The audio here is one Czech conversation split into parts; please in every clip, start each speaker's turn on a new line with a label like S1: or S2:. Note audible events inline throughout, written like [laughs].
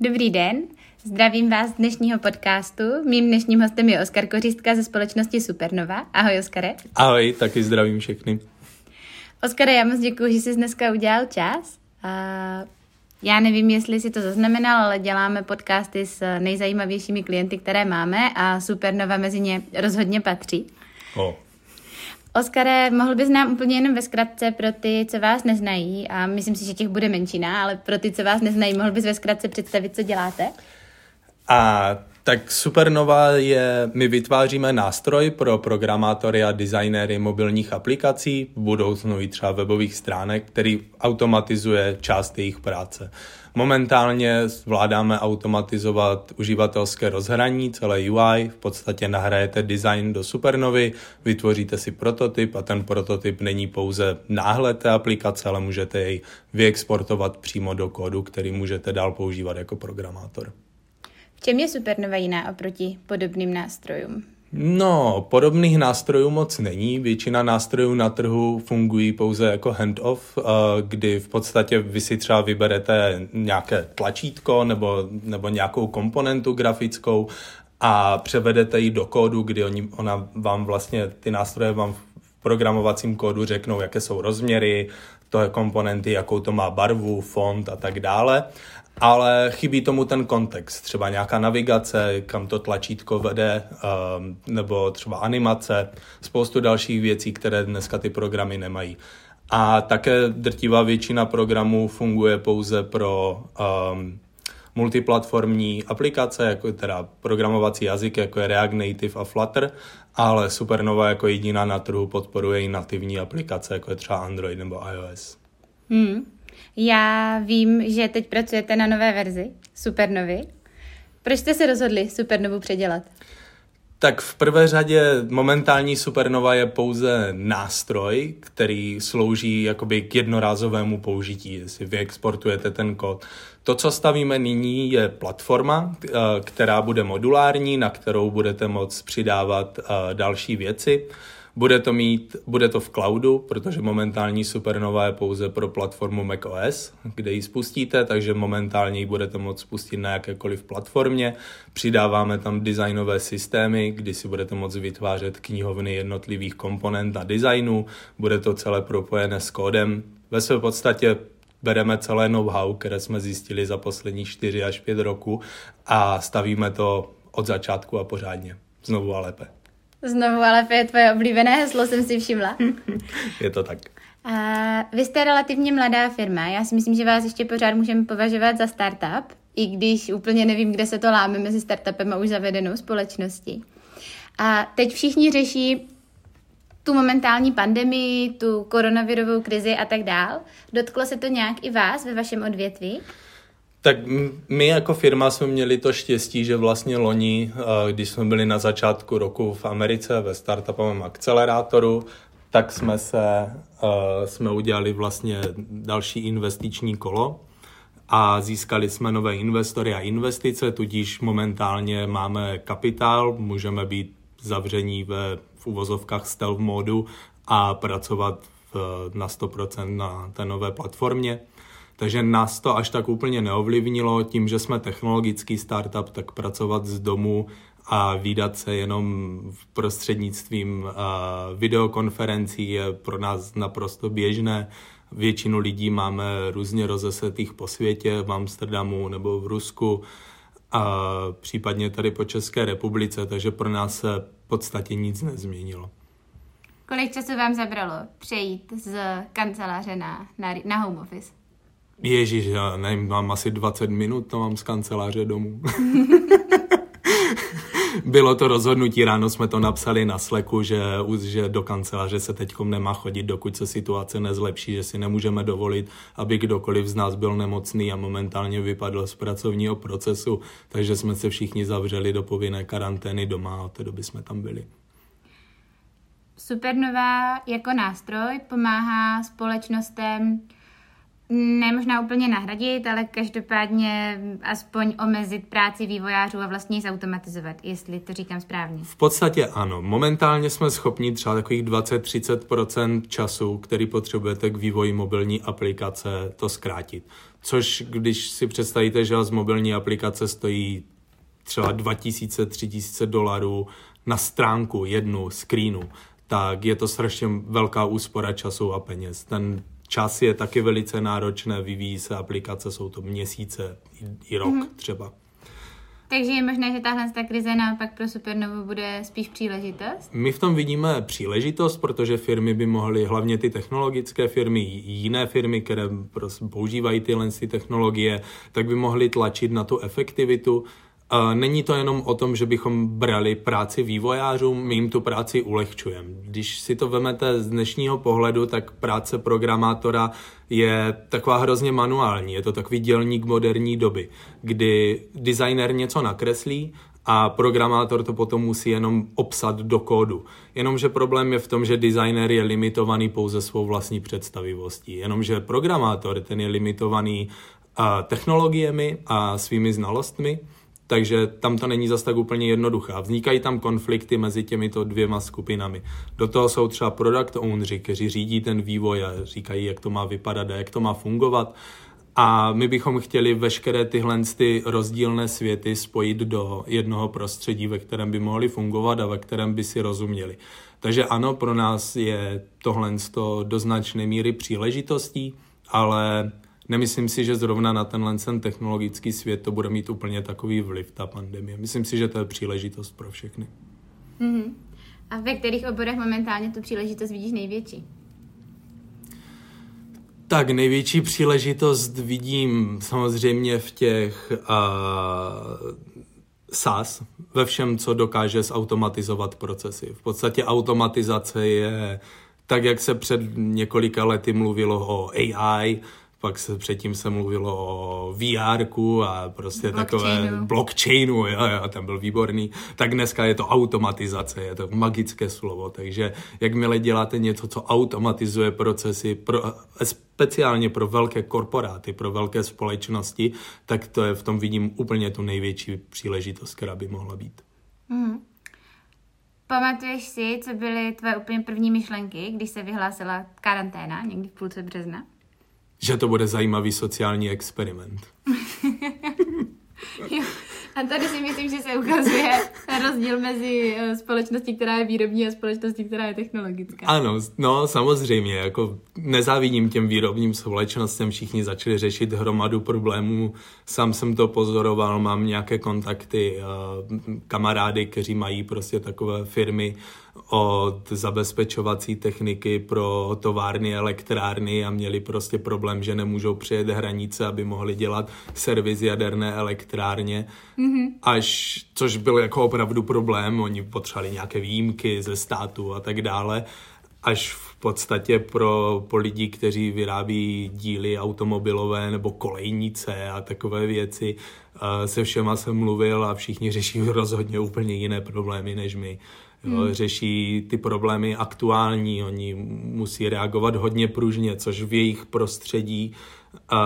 S1: Dobrý den, zdravím vás z dnešního podcastu. Mým dnešním hostem je Oskar Kořistka ze společnosti Supernova. Ahoj, Oskare.
S2: Ahoj, taky zdravím všechny.
S1: Oskare, já moc děkuji, že jsi dneska udělal čas. Já nevím, jestli si to zaznamenal, ale děláme podcasty s nejzajímavějšími klienty, které máme a Supernova mezi ně rozhodně patří.
S2: Oh.
S1: Oskare, mohl bys nám úplně jenom ve zkratce pro ty, co vás neznají, a myslím si, že těch bude menšina, ale pro ty, co vás neznají, mohl bys ve zkratce představit, co děláte?
S2: A tak Supernova je, my vytváříme nástroj pro programátory a designéry mobilních aplikací, v budoucnu i třeba webových stránek, který automatizuje část jejich práce. Momentálně zvládáme automatizovat uživatelské rozhraní, celé UI, v podstatě nahrajete design do Supernovy, vytvoříte si prototyp a ten prototyp není pouze náhled té aplikace, ale můžete jej vyexportovat přímo do kódu, který můžete dál používat jako programátor.
S1: V čem je Supernova jiná oproti podobným nástrojům?
S2: No, podobných nástrojů moc není. Většina nástrojů na trhu fungují pouze jako handoff, kdy v podstatě vy si třeba vyberete nějaké tlačítko nebo, nebo nějakou komponentu grafickou a převedete ji do kódu, kdy oni, ona vám vlastně, ty nástroje vám v programovacím kódu řeknou, jaké jsou rozměry, to je komponenty, jakou to má barvu, font a tak dále ale chybí tomu ten kontext, třeba nějaká navigace, kam to tlačítko vede, um, nebo třeba animace, spoustu dalších věcí, které dneska ty programy nemají. A také drtivá většina programů funguje pouze pro um, multiplatformní aplikace, jako teda programovací jazyk, jako je React Native a Flutter, ale Supernova jako jediná na trhu podporuje i nativní aplikace, jako je třeba Android nebo iOS.
S1: Hmm. Já vím, že teď pracujete na nové verzi Supernovy. Proč jste se rozhodli Supernovu předělat?
S2: Tak v prvé řadě momentální Supernova je pouze nástroj, který slouží jakoby k jednorázovému použití, jestli vy exportujete ten kód. To, co stavíme nyní, je platforma, eh, která bude modulární, na kterou budete moct přidávat eh, další věci. Bude to mít, bude to v cloudu, protože momentální Supernova je pouze pro platformu macOS, kde ji spustíte, takže momentálně ji budete moct spustit na jakékoliv platformě. Přidáváme tam designové systémy, kdy si budete moct vytvářet knihovny jednotlivých komponent a designu. Bude to celé propojené s kódem. Ve své podstatě bereme celé know-how, které jsme zjistili za poslední 4 až 5 roku a stavíme to od začátku a pořádně. Znovu a lépe.
S1: Znovu, ale to je tvoje oblíbené heslo, jsem si všimla. [laughs]
S2: je to tak.
S1: A vy jste relativně mladá firma. Já si myslím, že vás ještě pořád můžeme považovat za startup, i když úplně nevím, kde se to láme mezi startupem a už zavedenou společností. A teď všichni řeší tu momentální pandemii, tu koronavirovou krizi a tak dál. Dotklo se to nějak i vás ve vašem odvětví?
S2: Tak my jako firma jsme měli to štěstí, že vlastně loni, eh, když jsme byli na začátku roku v Americe ve startupovém akcelerátoru, tak jsme se, eh, jsme udělali vlastně další investiční kolo a získali jsme nové investory a investice, tudíž momentálně máme kapitál, můžeme být zavření ve, v uvozovkách stealth modu a pracovat v, na 100% na té nové platformě. Takže nás to až tak úplně neovlivnilo tím, že jsme technologický startup, tak pracovat z domu a výdat se jenom v prostřednictvím videokonferencí je pro nás naprosto běžné. Většinu lidí máme různě rozesetých po světě, v Amsterdamu nebo v Rusku, a případně tady po České republice, takže pro nás se v podstatě nic nezměnilo.
S1: Kolik času vám zabralo přejít z kanceláře na, na, na home office?
S2: Ježíš, já nevím, mám asi 20 minut, to mám z kanceláře domů. [laughs] Bylo to rozhodnutí, ráno jsme to napsali na Slacku, že, že do kanceláře se teď nemá chodit, dokud se situace nezlepší, že si nemůžeme dovolit, aby kdokoliv z nás byl nemocný a momentálně vypadl z pracovního procesu, takže jsme se všichni zavřeli do povinné karantény doma a od té doby jsme tam byli.
S1: Supernova jako nástroj pomáhá společnostem ne možná úplně nahradit, ale každopádně aspoň omezit práci vývojářů a vlastně ji zautomatizovat, jestli to říkám správně.
S2: V podstatě ano. Momentálně jsme schopni třeba takových 20-30% času, který potřebujete k vývoji mobilní aplikace, to zkrátit. což když si představíte, že z mobilní aplikace stojí třeba 2000, 3000 dolarů na stránku jednu screenu, tak je to strašně velká úspora času a peněz. Ten čas je taky velice náročné, vyvíjí se aplikace, jsou to měsíce i, i rok mm-hmm. třeba.
S1: Takže je možné, že tahle ta krize naopak pro Supernovu bude spíš příležitost?
S2: My v tom vidíme příležitost, protože firmy by mohly, hlavně ty technologické firmy, jiné firmy, které používají tyhle ty technologie, tak by mohly tlačit na tu efektivitu Není to jenom o tom, že bychom brali práci vývojářům, my jim tu práci ulehčujeme. Když si to vemete z dnešního pohledu, tak práce programátora je taková hrozně manuální. Je to takový dělník moderní doby, kdy designer něco nakreslí a programátor to potom musí jenom obsat do kódu. Jenomže problém je v tom, že designer je limitovaný pouze svou vlastní představivostí. Jenomže programátor ten je limitovaný technologiemi a svými znalostmi takže tam to není zas tak úplně jednoduché. Vznikají tam konflikty mezi těmito dvěma skupinami. Do toho jsou třeba product ownři, kteří řídí ten vývoj a říkají, jak to má vypadat a jak to má fungovat. A my bychom chtěli veškeré tyhle ty rozdílné světy spojit do jednoho prostředí, ve kterém by mohli fungovat a ve kterém by si rozuměli. Takže ano, pro nás je tohle do značné míry příležitostí, ale nemyslím si, že zrovna na tenhle ten technologický svět to bude mít úplně takový vliv, ta pandemie. Myslím si, že to je příležitost pro všechny.
S1: Mm-hmm. A ve kterých oborech momentálně tu příležitost vidíš největší?
S2: Tak největší příležitost vidím samozřejmě v těch uh, SaaS, ve všem, co dokáže zautomatizovat procesy. V podstatě automatizace je tak, jak se před několika lety mluvilo o AI, pak se předtím se mluvilo o VR a prostě blockchainu. takové blockchainu, jo, jo, ten byl výborný, tak dneska je to automatizace, je to magické slovo, takže jakmile děláte něco, co automatizuje procesy, pro, speciálně pro velké korporáty, pro velké společnosti, tak to je v tom vidím úplně tu největší příležitost, která by mohla být. Mm.
S1: Pamatuješ si, co byly tvoje úplně první myšlenky, když se vyhlásila karanténa někdy v půlce března?
S2: Že to bude zajímavý sociální experiment. [laughs]
S1: A tady si myslím, že se ukazuje rozdíl mezi eh, společností, která je výrobní a společností, která je technologická.
S2: Ano, no samozřejmě, jako nezávidím těm výrobním společnostem, všichni začali řešit hromadu problémů, sám jsem to pozoroval, mám nějaké kontakty, eh, kamarády, kteří mají prostě takové firmy, od zabezpečovací techniky pro továrny, elektrárny a měli prostě problém, že nemůžou přijet hranice, aby mohli dělat servis jaderné elektrárně. Mm-hmm. Až, což byl jako opravdu problém, oni potřebovali nějaké výjimky ze státu a tak dále až v podstatě pro, pro lidi, kteří vyrábí díly automobilové nebo kolejnice a takové věci, se všema jsem mluvil a všichni řeší [laughs] rozhodně úplně jiné problémy než my. Jo, hmm. Řeší ty problémy aktuální, oni musí reagovat hodně pružně, což v jejich prostředí uh,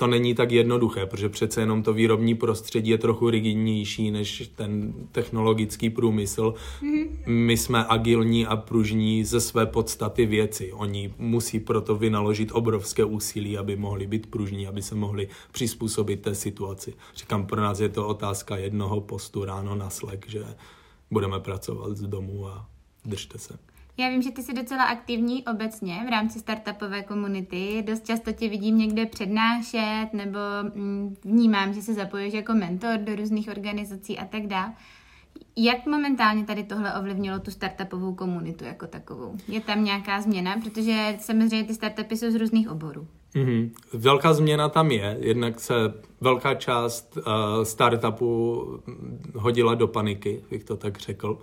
S2: to není tak jednoduché, protože přece jenom to výrobní prostředí je trochu rigidnější než ten technologický průmysl. Mm-hmm. My jsme agilní a pružní ze své podstaty věci. Oni musí proto vynaložit obrovské úsilí, aby mohli být pružní, aby se mohli přizpůsobit té situaci. Říkám, pro nás je to otázka jednoho postu ráno na slek, že budeme pracovat z domu a držte se.
S1: Já vím, že ty jsi docela aktivní obecně v rámci startupové komunity. Dost často tě vidím někde přednášet nebo mm, vnímám, že se zapojuješ jako mentor do různých organizací a tak dále. Jak momentálně tady tohle ovlivnilo tu startupovou komunitu jako takovou? Je tam nějaká změna? Protože samozřejmě ty startupy jsou z různých oborů.
S2: Mm-hmm. Velká změna tam je, jednak se velká část uh, startupu hodila do paniky, bych to tak řekl.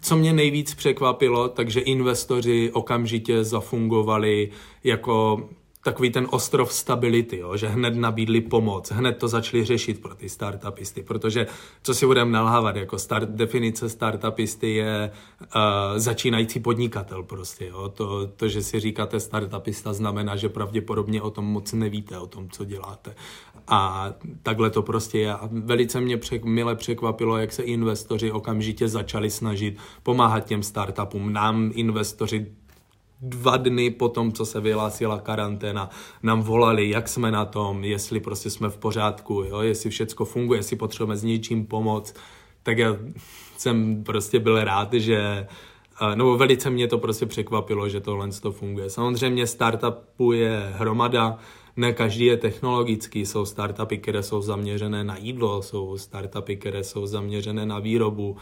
S2: Co mě nejvíc překvapilo, takže investoři okamžitě zafungovali jako takový ten ostrov stability, jo, že hned nabídli pomoc, hned to začali řešit pro ty startupisty, protože co si budeme nalhávat, jako start, definice startupisty je uh, začínající podnikatel prostě, jo. To, to, že si říkáte startupista znamená, že pravděpodobně o tom moc nevíte, o tom, co děláte. A takhle to prostě je. A velice mě přek, mile překvapilo, jak se investoři okamžitě začali snažit pomáhat těm startupům. Nám investoři dva dny po tom, co se vyhlásila karanténa, nám volali, jak jsme na tom, jestli prostě jsme v pořádku, jo, jestli všechno funguje, jestli potřebujeme s něčím pomoct. Tak já jsem prostě byl rád, že no velice mě to prostě překvapilo, že tohle to funguje. Samozřejmě startupu je hromada, ne každý je technologický, jsou startupy, které jsou zaměřené na jídlo, jsou startupy, které jsou zaměřené na výrobu.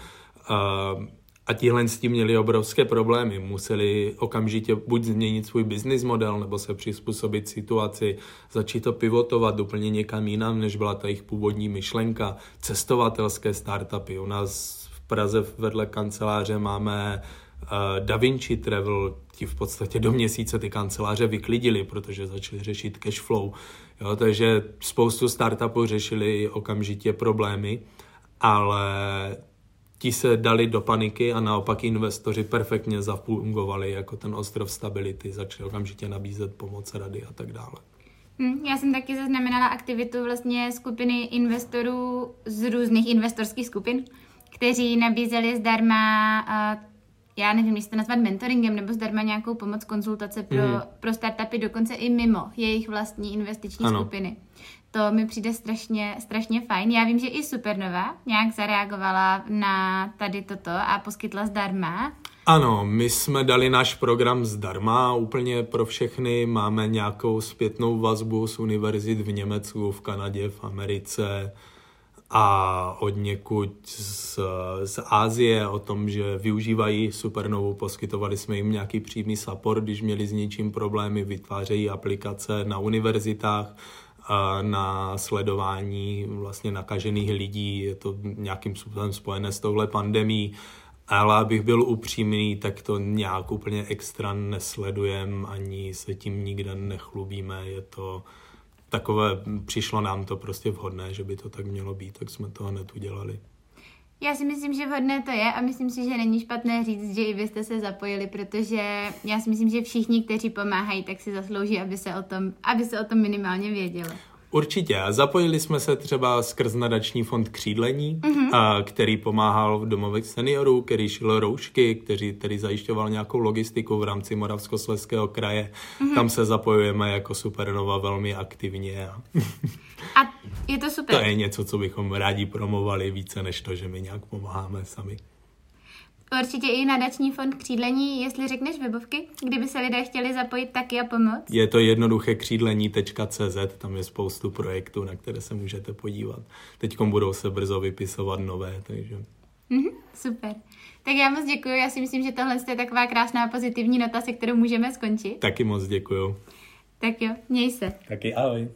S2: A tihle s tím měli obrovské problémy. Museli okamžitě buď změnit svůj business model, nebo se přizpůsobit situaci, začít to pivotovat úplně někam jinam, než byla ta jejich původní myšlenka. Cestovatelské startupy. U nás v Praze vedle kanceláře máme uh, Da Vinci Travel, ti v podstatě do měsíce ty kanceláře vyklidili, protože začali řešit cash flow. Jo, takže spoustu startupů řešili okamžitě problémy, ale ti se dali do paniky a naopak investoři perfektně zafungovali jako ten ostrov stability, začali okamžitě nabízet pomoc, rady a tak dále.
S1: Hm, já jsem taky zaznamenala aktivitu vlastně skupiny investorů z různých investorských skupin, kteří nabízeli zdarma já nevím, jestli to nazvat mentoringem nebo zdarma nějakou pomoc, konzultace pro, mm. pro startupy, dokonce i mimo jejich vlastní investiční ano. skupiny. To mi přijde strašně, strašně fajn. Já vím, že i Supernova nějak zareagovala na tady toto a poskytla zdarma.
S2: Ano, my jsme dali náš program zdarma úplně pro všechny. Máme nějakou zpětnou vazbu z univerzit v Německu, v Kanadě, v Americe, a od někud z, z Ázie o tom, že využívají Supernovu, poskytovali jsme jim nějaký přímý support, když měli s něčím problémy, vytvářejí aplikace na univerzitách, na sledování vlastně nakažených lidí, je to nějakým způsobem spojené s touhle pandemí, ale abych byl upřímný, tak to nějak úplně extra nesledujem, ani se tím nikde nechlubíme, je to takové, přišlo nám to prostě vhodné, že by to tak mělo být, tak jsme to hned udělali.
S1: Já si myslím, že vhodné to je a myslím si, že není špatné říct, že i vy jste se zapojili, protože já si myslím, že všichni, kteří pomáhají, tak si zaslouží, aby se o tom, aby se o tom minimálně vědělo.
S2: Určitě. Zapojili jsme se třeba skrz nadační fond Křídlení, mm-hmm. a, který pomáhal v domovech seniorů, který šil roušky, který, který zajišťoval nějakou logistiku v rámci Moravskoslezského kraje. Mm-hmm. Tam se zapojujeme jako Supernova velmi aktivně. A, [laughs]
S1: a je to super.
S2: To je něco, co bychom rádi promovali více, než to, že my nějak pomáháme sami.
S1: Určitě i nadační fond křídlení, jestli řekneš webovky, kdyby se lidé chtěli zapojit taky a pomoct.
S2: Je to jednoduché křídlení.cz, tam je spoustu projektů, na které se můžete podívat. Teď budou se brzo vypisovat nové, takže...
S1: Mm-hmm, super. Tak já moc děkuji, já si myslím, že tohle je taková krásná pozitivní nota, se kterou můžeme skončit.
S2: Taky moc děkuji.
S1: Tak jo, měj se.
S2: Taky ahoj.